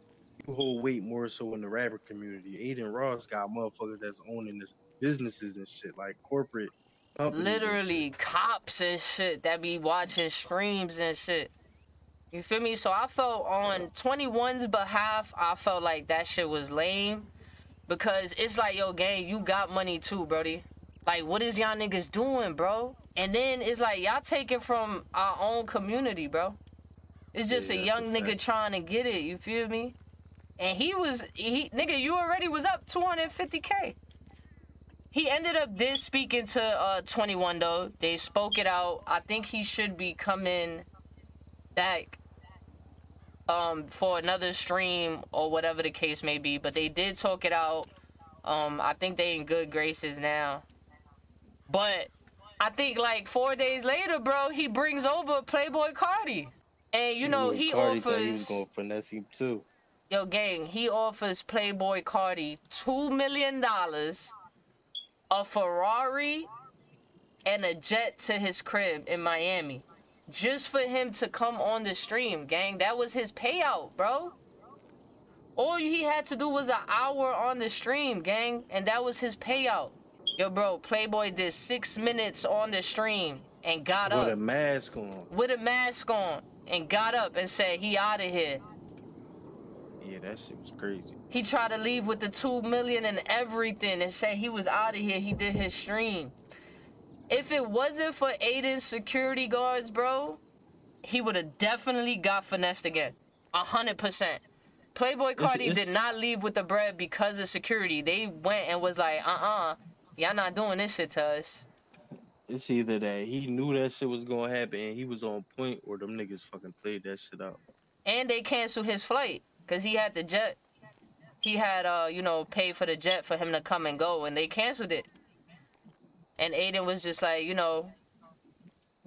you hold weight more so in the rapper community. Adin Ross got motherfuckers that's owning this businesses and shit, like corporate companies. and Literally, shit. cops and shit that be watching streams and shit. You feel me? So I felt on 21's behalf, I felt like that shit was lame. Because it's like, yo, gang, you got money too, Brody. Like, what is y'all niggas doing, bro? And then it's like, y'all taking from our own community, bro. It's just Yeah, a young nigga fact. trying to get it, you feel me? And he was, he, nigga, you already was up 250K. He ended up did speaking to uh 21 though. They spoke it out. I think he should be coming back um for another stream or whatever the case may be. But they did talk it out. Um I think they in good graces now. But I think like four days later, bro, he brings over Playboi Carti. And you know, Playboy he Cardi thought he offers gonna finesse him too. Yo, gang, he offers Playboi Carti two million dollars, a Ferrari, and a jet to his crib in Miami, just for him to come on the stream, gang. That was his payout, bro. All he had to do was an hour on the stream, gang, and that was his payout. Yo, bro, Playboi did six minutes on the stream and got With up With a mask on. with a mask on and got up and said he out of here. Yeah, that shit was crazy. He tried to leave with the two million and everything and said he was out of here. He did his stream. If it wasn't for Adin's security guards, bro, he would have definitely got finessed again. A hundred percent. Playboi Carti it's- did not leave with the bread because of security. They went and was like, uh-uh, y'all not doing this shit to us. It's either that he knew that shit was gonna happen and he was on point, or them niggas fucking played that shit out. And they canceled his flight because he had the jet. He had, uh, you know, paid for the jet for him to come and go, and they canceled it. And Adin was just like, you know,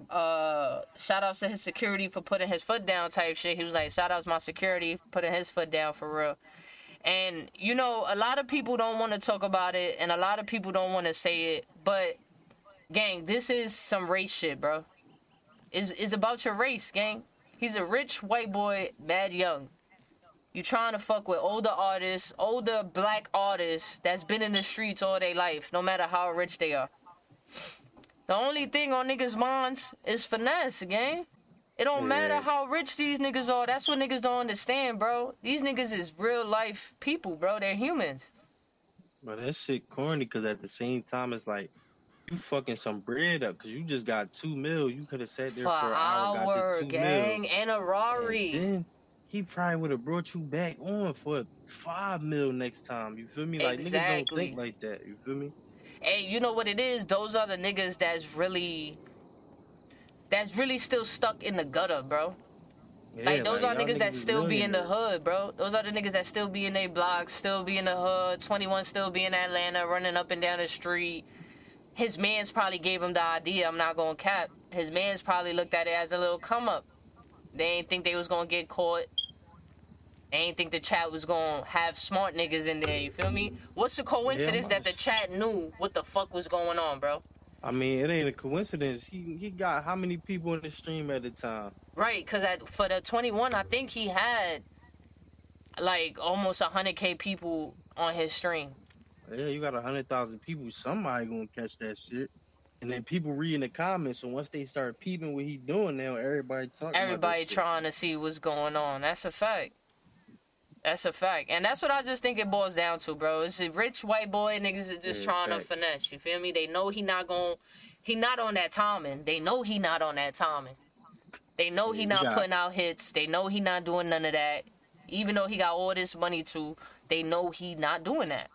uh shout outs to his security for putting his foot down type shit. He was like, shout outs to my security putting his foot down for real. And you know, a lot of people don't want to talk about it and a lot of people don't want to say it, but gang, this is some race shit, bro. Is is about your race, gang. He's a rich white boy, bad young. You trying to fuck with older artists, older black artists that's been in the streets all their life, no matter how rich they are. The only thing on niggas' minds is finesse, gang. It don't matter how rich these niggas are. That's what niggas don't understand, bro. These niggas is real life people, bro. They're humans. But that shit corny because at the same time it's like you fucking some bread up because you just got two mil. You could have sat there For for, an an hour, got hour, two gang, mil. and a Rari. And then he probably would have brought you back on for five mil next time. You feel me? Like niggas don't think like that. You feel me? Hey, you know what it is? Those are the niggas that's really, that's really still stuck in the gutter, bro. Yeah, like those are y'all niggas that still be in the hood, bro. Those are the niggas that still be in their blocks, still be in the hood. Twenty one still be in Atlanta, running up and down the street. His man's probably gave him the idea. I'm not gonna cap. His man's probably looked at it as a little come up. They ain't think they was gonna get caught. They ain't think the chat was gonna have smart niggas in there. You feel me? What's the coincidence that the chat knew what the fuck was going on, bro? I mean, it ain't a coincidence. He he got how many people in the stream at the time? Right, because at for the 21, I think he had like almost 100k people on his stream. Yeah, you got a hundred thousand people. Somebody gonna catch that shit. And then people reading the comments. and once they start peeping what he doing now, everybody talking. about Everybody that shit. trying to see what's going on. That's a fact. That's a fact. And that's what I just think it boils down to, bro. It's a rich white boy niggas is just Yeah, trying to finesse. You feel me? They know he not going he not on that timing. They know he not on that timing. They know he not putting out hits. They know he not doing none of that. Even though he got all this money too, they know he not doing that.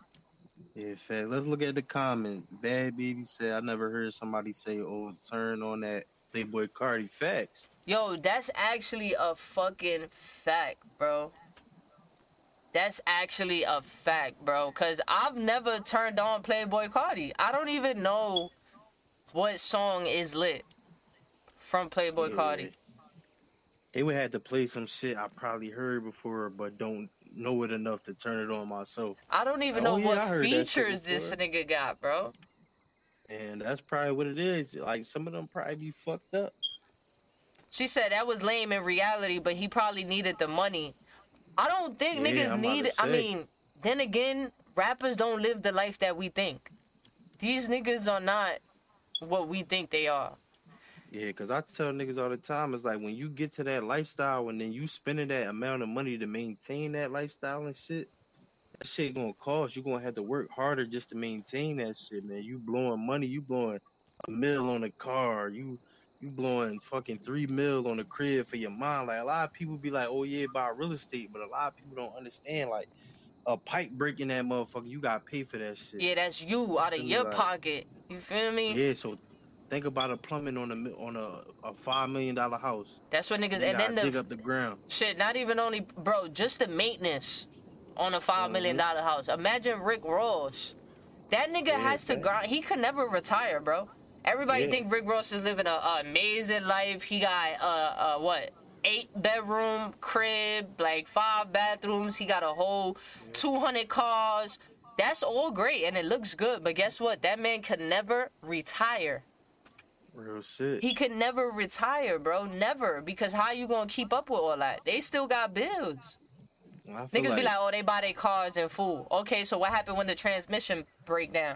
Yeah, fact. Let's look at the comment. Bad baby said, "I never heard somebody say, oh, turn on that Playboi Carti." Facts. Yo, that's actually a fucking fact, bro. That's actually a fact, bro. Cause I've never turned on Playboi Carti. I don't even know what song is lit from Playboy Yeah. Cardi. They would have to play some shit I probably heard before, but don't know it enough to turn it on myself. I don't even Oh, know yeah, what I heard that shit features this nigga got, bro. And that's probably what it is. Like some of them probably be fucked up. She said that was lame in reality, but he probably needed the money. I don't think Yeah, niggas I'm need I mean, then again, rappers don't live the life that we think. These niggas are not what we think they are. Yeah, because I tell niggas all the time, it's like when you get to that lifestyle and then you spending that amount of money to maintain that lifestyle and shit, that shit gonna cost. You gonna have to work harder just to maintain that shit, man. You blowing money, you blowing a mill on a car, you you blowing fucking three mil on a crib for your mom. Like a lot of people be like, oh yeah, buy real estate, but a lot of people don't understand like a pipe breaking that motherfucker, you gotta pay for that shit. Yeah, that's you out of your like- pocket. You feel me? Yeah, so think about a plumbing on a on a, a five million dollar house. That's what niggas. And then gotta dig the up the ground. shit, not even only, bro, just the maintenance on a five million Mhm. dollar house. Imagine Rick Ross. That nigga Yeah, has to grind. He could never retire, bro. Everybody Yeah. think Rick Ross is living a, a amazing life. He got uh, uh what eight bedroom crib, like five bathrooms. He got a whole two hundred cars. That's all great and it looks good. But guess what? That man could never retire. Real shit. He could never retire, bro. Never. Because how you gonna keep up with all that? They still got bills. Niggas be like, oh, they buy their cars in full. Okay, so what happened when the transmission break down?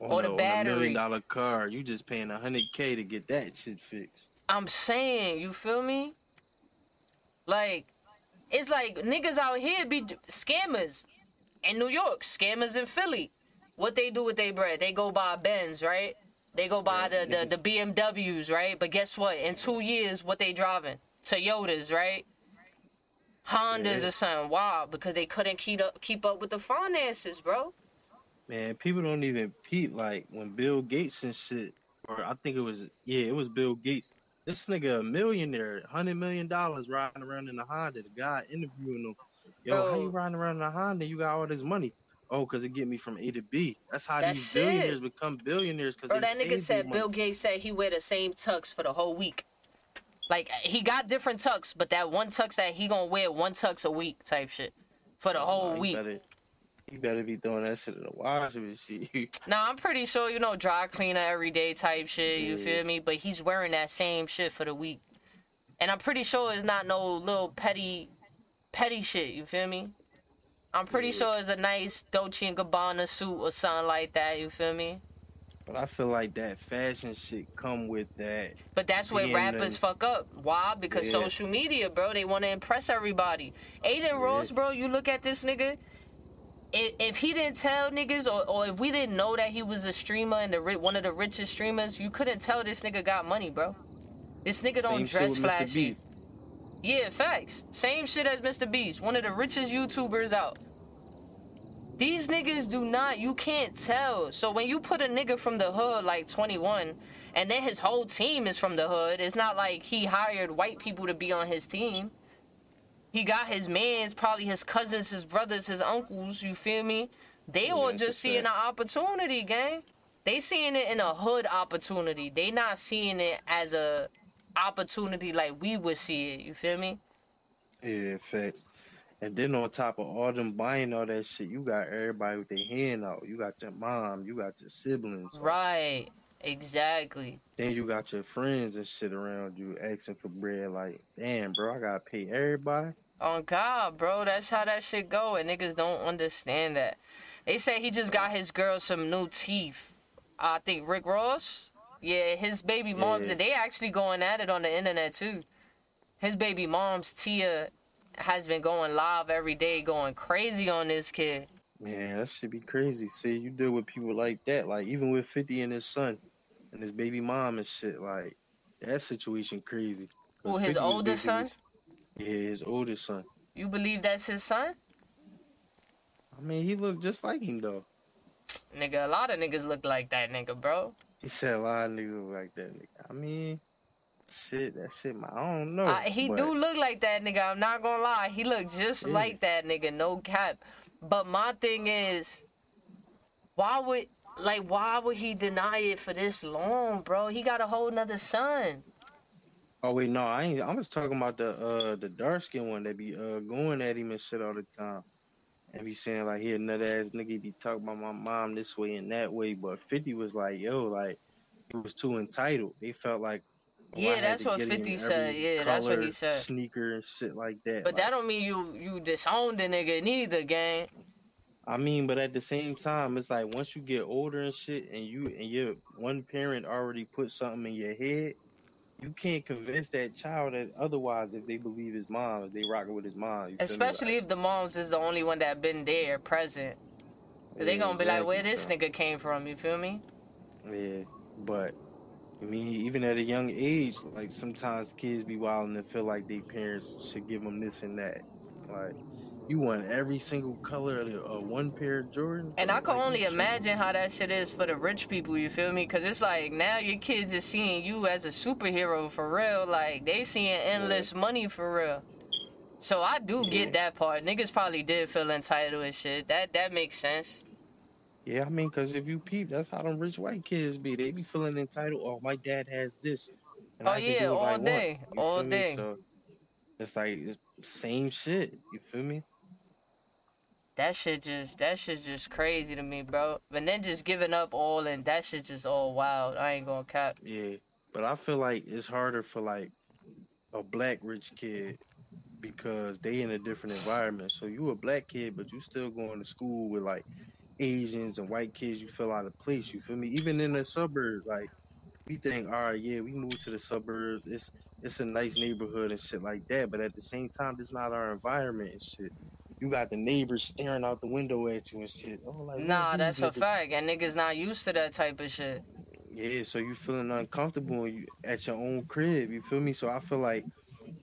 On or a, the a battery. million dollar car, you just paying a hundred k to get that shit fixed. I'm saying, you feel me? Like, it's like niggas out here be scammers in New York, scammers in Philly. What they do with their bread? They go buy Benz, right? They go buy the, the, the BMWs, right? But guess what? In two years, what they driving? Toyotas, right? Hondas Yeah. or something. Why? Because they couldn't keep up keep up with the finances, bro. Man, people don't even peep like when Bill Gates and shit, or I think it was yeah, it was Bill Gates. This nigga a millionaire, hundred million dollars riding around in a Honda. The guy interviewing him, yo, how you riding around in a Honda? You got all this money. oh, because it get me from A to B. That's how That's these it. billionaires become billionaires. Because Bro, that nigga said Bill Gates said he wear the same tux for the whole week. Like he got different tux, but that one tux that he gonna wear one tux a week type shit for the oh, whole he week. Better, he better be throwing that shit in the washer and shit. Nah, I'm pretty sure you know dry cleaner every day type shit. You Yeah. feel me? But he's wearing that same shit for the week, and I'm pretty sure it's not no little petty, petty shit. You feel me? I'm pretty Yeah. sure it's a nice Dolce and Gabbana suit or something like that. You feel me? but I feel like that fashion shit come with that. But that's where rappers the- fuck up. Why? Because Yeah. social media, bro. They want to impress everybody. Adin Ross, bro. You look at this nigga. If, if he didn't tell niggas, or, or if we didn't know that he was a streamer and the ri- one of the richest streamers, you couldn't tell this nigga got money, bro. This nigga don't Same dress flashy. Yeah, facts. Same shit as Mr. Beast, one of the richest YouTubers out. These niggas do not, you can't tell. So when you put a nigga from the hood like 21, and then his whole team is from the hood, it's not like he hired white people to be on his team. He got his mans, probably his cousins, his brothers, his uncles, you feel me? They all just seeing an opportunity, gang. They seeing it in a hood opportunity. They not seeing it as a opportunity like we would see it, you feel me? Yeah, facts. And then on top of all them buying all that shit, you got everybody with their hand out. You got your mom, you got your siblings. Right. Exactly. Then you got your friends and shit around you asking for bread. Like, damn, bro, I gotta pay everybody. On God, bro, that's how that shit go, and niggas don't understand that. They say he just got his girl some new teeth. I think Rick Ross. Yeah, his baby moms, Yeah. and they actually going at it on the internet too. His baby mom's Tia has been going live every day, going crazy on this kid. Man, that should be crazy. See, you deal with people like that. Like, even with 50 and his son and his baby mom and shit, like, that situation crazy. Who, his oldest son? Yeah, his oldest son. You believe that's his son? I mean, he looked just like him, though. Nigga, a lot of niggas look like that nigga, bro. He said a lot of niggas look like that nigga. I mean, shit, that shit, my, I don't know. I, he but- do look like that nigga. I'm not gonna lie. He look just Yeah. like that nigga. No cap. But my thing is, why would like why would he deny it for this long, bro? He got a whole nother son. Oh wait, no, I ain't. I was talking about the uh the dark skin one that be uh going at him and shit all the time, and be saying like he another ass nigga he be talking about my mom this way and that way. But Fifty was like, yo, like he was too entitled. They felt like. Oh, Yeah, that's what get it in 50 said. Yeah, that's what he said. Sneaker and shit like that. But like, that don't mean you you disowned the nigga neither, gang. I mean, but at the same time, it's like once you get older and shit, and you and your one parent already put something in your head, you can't convince that child that otherwise if they believe his mom, if they rocking with his mom. you feel me? Especially Like, if the moms is the only one that been there, present. 'Cause they gonna be like, where this so, nigga came from? You feel me? Yeah, but I mean, even at a young age, like sometimes kids be wild and feel like their parents should give them this and that. Like, you want every single color of the, uh, one pair of Jordan. And I can like, only imagine how that shit is for the rich people, you feel me? Because it's like now your kids are seeing you as a superhero for real. Like they seeing endless money for real. So I do Yeah. get that part. Niggas probably did feel entitled and shit. That that makes sense. Yeah, I mean, because if you peep, that's how them rich white kids be. They be feeling entitled. Oh, my dad has this. and Oh, I yeah, I all want." day, You all day. So it's like it's same shit. You feel me? That shit just that shit just crazy to me, bro. But then just giving up all and that shit just all wild. I ain't gonna cap. Yeah, but I feel like it's harder for like a black rich kid because they in a different environment. So you a black kid, but you still going to school with like Asians and white kids. You feel out of place. You feel me? Even in the suburbs, like we think, all right, yeah, we moved to the suburbs. It's it's a nice neighborhood and shit like that. But at the same time, it's not our environment and shit. You got the neighbors staring out the window at you and shit. Oh, like, Nah, that's a fact. And niggas not used to that type of shit. Yeah, so you feeling uncomfortable you at your own crib. You feel me? So I feel like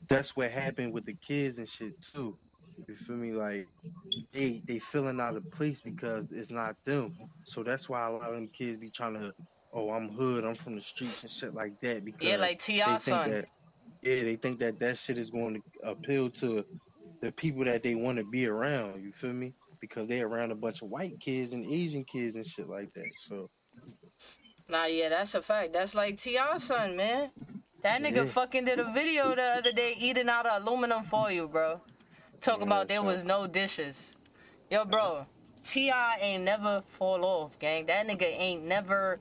that's what happened with the kids and shit too. You feel me? Like they they feeling out of place because it's not them. So that's why a lot of them kids be trying to, oh, I'm hood, I'm from the streets and shit like that. Because Yeah, like they T.I. think son. that, yeah, they think that that shit is going to appeal to the people that they want to be around. You feel me? because they around a bunch of white kids and Asian kids and shit like that. So Nah, yeah, that's a fact. That's like T.I. son, man. That nigga Yeah. fucking did a video the other day eating out of aluminum foil, bro. Talking Yeah, about there was no dishes. Yo, bro, T.I. ain't never fall off, gang. That nigga ain't never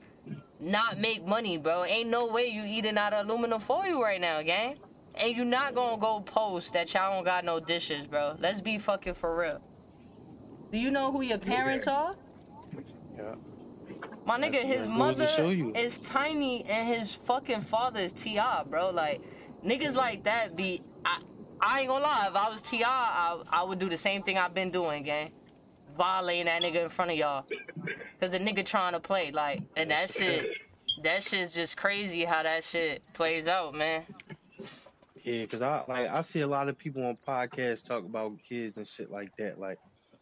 not make money, bro. Ain't no way you eating out of aluminum foil right now, gang. And you not gonna go post that y'all don't got no dishes, bro. Let's be fucking for real. Do you know who your parents are? yeah. My nigga, That's- his that goes to mother is tiny and his fucking father is T.I., bro. Like, niggas like that be. I, I ain't gonna lie, if I was T.I., I, I would do the same thing I've been doing, gang. Violating that nigga in front of y'all. Cause the nigga trying to play, like, and that shit, that shit's just crazy how that shit plays out, man. Yeah, because I like I see a lot of people on podcasts talk about kids and shit like that. Like,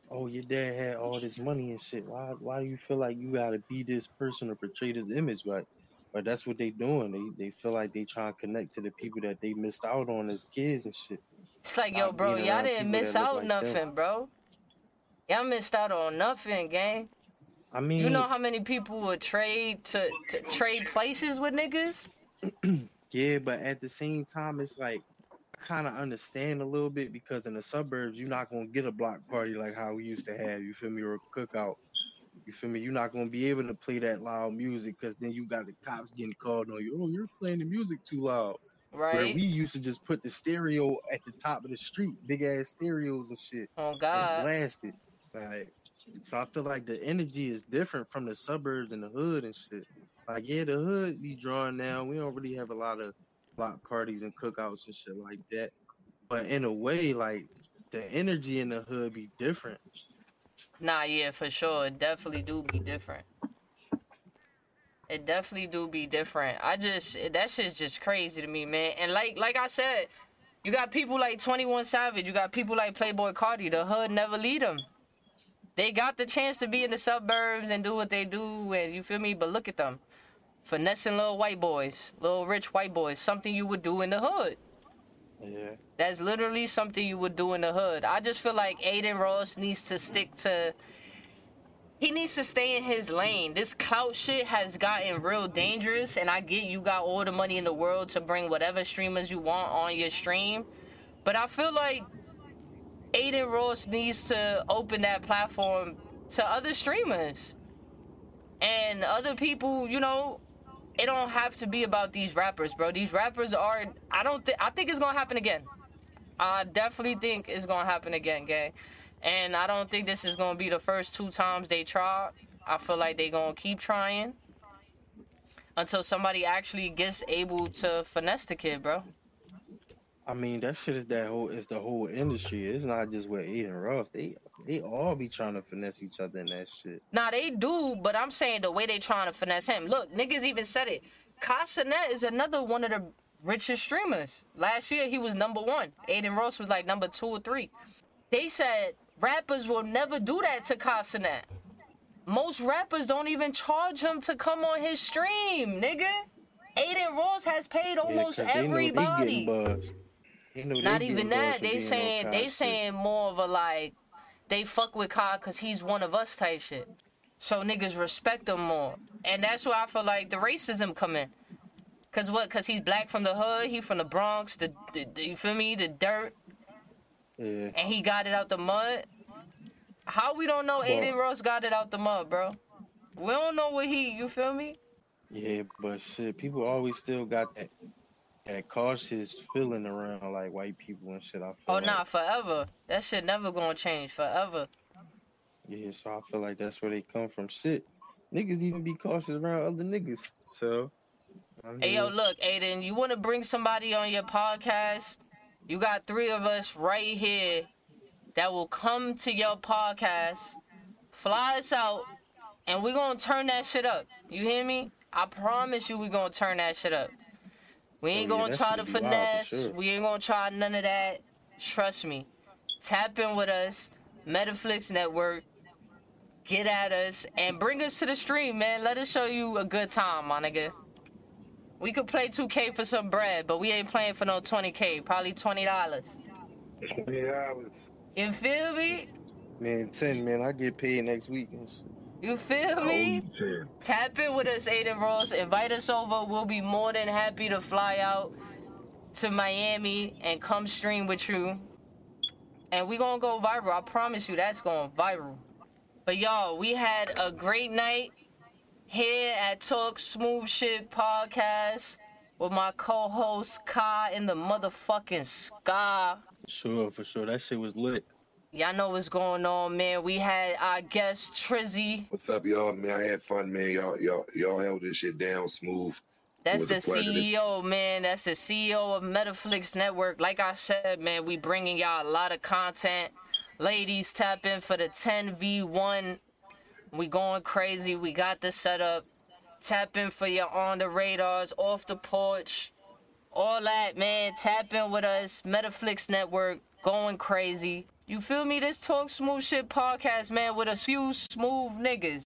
oh, your dad had all this money and shit. Why why do you feel like you gotta be this person or portray this image? But but that's what they doing. They they feel like they trying to connect to the people that they missed out on as kids and shit. It's like, yo, bro, y'all didn't miss out like them. nothing, bro. Y'all missed out on nothing, gang. I mean, You know how many people would trade to, to trade places with niggas? [CLEARS THROAT] Yeah, but at the same time, it's like I kind of understand a little bit because in the suburbs, you're not gonna get a block party like how we used to have. You feel me? Or a cookout. You feel me? You're not gonna be able to play that loud music because then you got the cops getting called on you. Oh, you're playing the music too loud. Where Right? we used to just put the stereo at the top of the street, big ass stereos and shit, Oh God. blast it. Like, so I feel like the energy is different from the suburbs and the hood and shit. Like, yeah, the hood be drawing now. We don't really have a lot of block parties and cookouts and shit like that. But in a way, like the energy in the hood be different. Nah, yeah, for sure. It definitely do be different. It definitely do be different. I just that shit's just crazy to me, man. And like like I said, you got people like 21 Savage, you got people like Playboi Carti. The hood never lead them. They got the chance to be in the suburbs and do what they do, and you feel me? But look at them, finessing little white boys, little rich white boys. Something you would do in the hood. Yeah. That's literally something you would do in the hood. I just feel like Adin Ross needs to stick to. He needs to stay in his lane. This clout shit has gotten real dangerous, and I get you got all the money in the world to bring whatever streamers you want on your stream, but I feel like Adin Ross needs to open that platform to other streamers and other people. You know, it don't have to be about these rappers, bro. These rappers are. I don't think. I think it's gonna happen again. I definitely think it's gonna happen again, gang. And I don't think this is gonna be the first two times they try. I feel like they gonna keep trying until somebody actually gets able to finesse the kid, bro. I mean, that shit is that whole is the whole industry. It's not just with Adin Ross. They they all be trying to finesse each other in that shit. Nah, they do, but I'm saying the way they trying to finesse him. Look, niggas even said it. Kai Cenat is another one of the richest streamers. Last year he was number one. Adin Ross was like number two or three. They said rappers will never do that to Kai Cenat. Most rappers don't even charge him to come on his stream, nigga. Adin Ross has paid Yeah, almost 'cause they know they everybody. Getting. They know Not even that. They saying they saying more of a like they fuck with Kai because he's one of us type shit. So niggas respect him more, and that's where I feel like the racism come in. Cause what? Cause he's black from the hood. He from the Bronx. The, the, the you feel me? The dirt, Yeah. and he got it out the mud. How we don't know Adin Ross got it out the mud, bro? We don't know what he. You feel me? Yeah, but shit, people always still got that that cautious feeling around like white people and shit. I feel Oh like. nah, forever. That shit never gonna change. Forever. Yeah, so I feel like that's where they come from. Shit, niggas even be cautious around other niggas. So, I mean, Hey yo, look, Adin, you want to bring somebody on your podcast? You got three of us right here that will come to your podcast, fly us out, and we're gonna turn that shit up. You hear me? I promise you, we're gonna turn that shit up. We ain't yeah, gonna that try to shit be wild for finesse. sure. We ain't gonna try none of that. Trust me. Tap in with us, Metaflix Network. Get at us and bring us to the stream, man. Let us show you a good time, my nigga. We could play 2K for some bread, but we ain't playing for no 20K. Probably $20. twenty dollars. You feel me? Man, ten man, I get paid next week. And shit. You feel Oh, me? you said. Tap in with us, Adin Ross. Invite us over. We'll be more than happy to fly out to Miami and come stream with you. And we gonna go viral. I promise you that's going viral. But y'all, we had a great night here at Talk Smooth Shit Podcast with my co-host Kai in the motherfucking sky. Sure, for sure. That shit was lit. Y'all know what's going on, man. We had our guest Trizzy. What's up, y'all? Man, I had fun, man. Y'all, y'all, y'all held this shit down smooth. That's the was a pleasure. This- CEO, man. That's the CEO of Metaflix Network. Like I said, man, we bringing y'all a lot of content. Ladies, tap in for the 10v1. We going crazy. We got this set up. Tap in for your on the radars, off the porch, all that, man. Tap in with us. Metaflix Network going crazy. You feel me? This talk smooth shit podcast, man, with a few smooth niggas.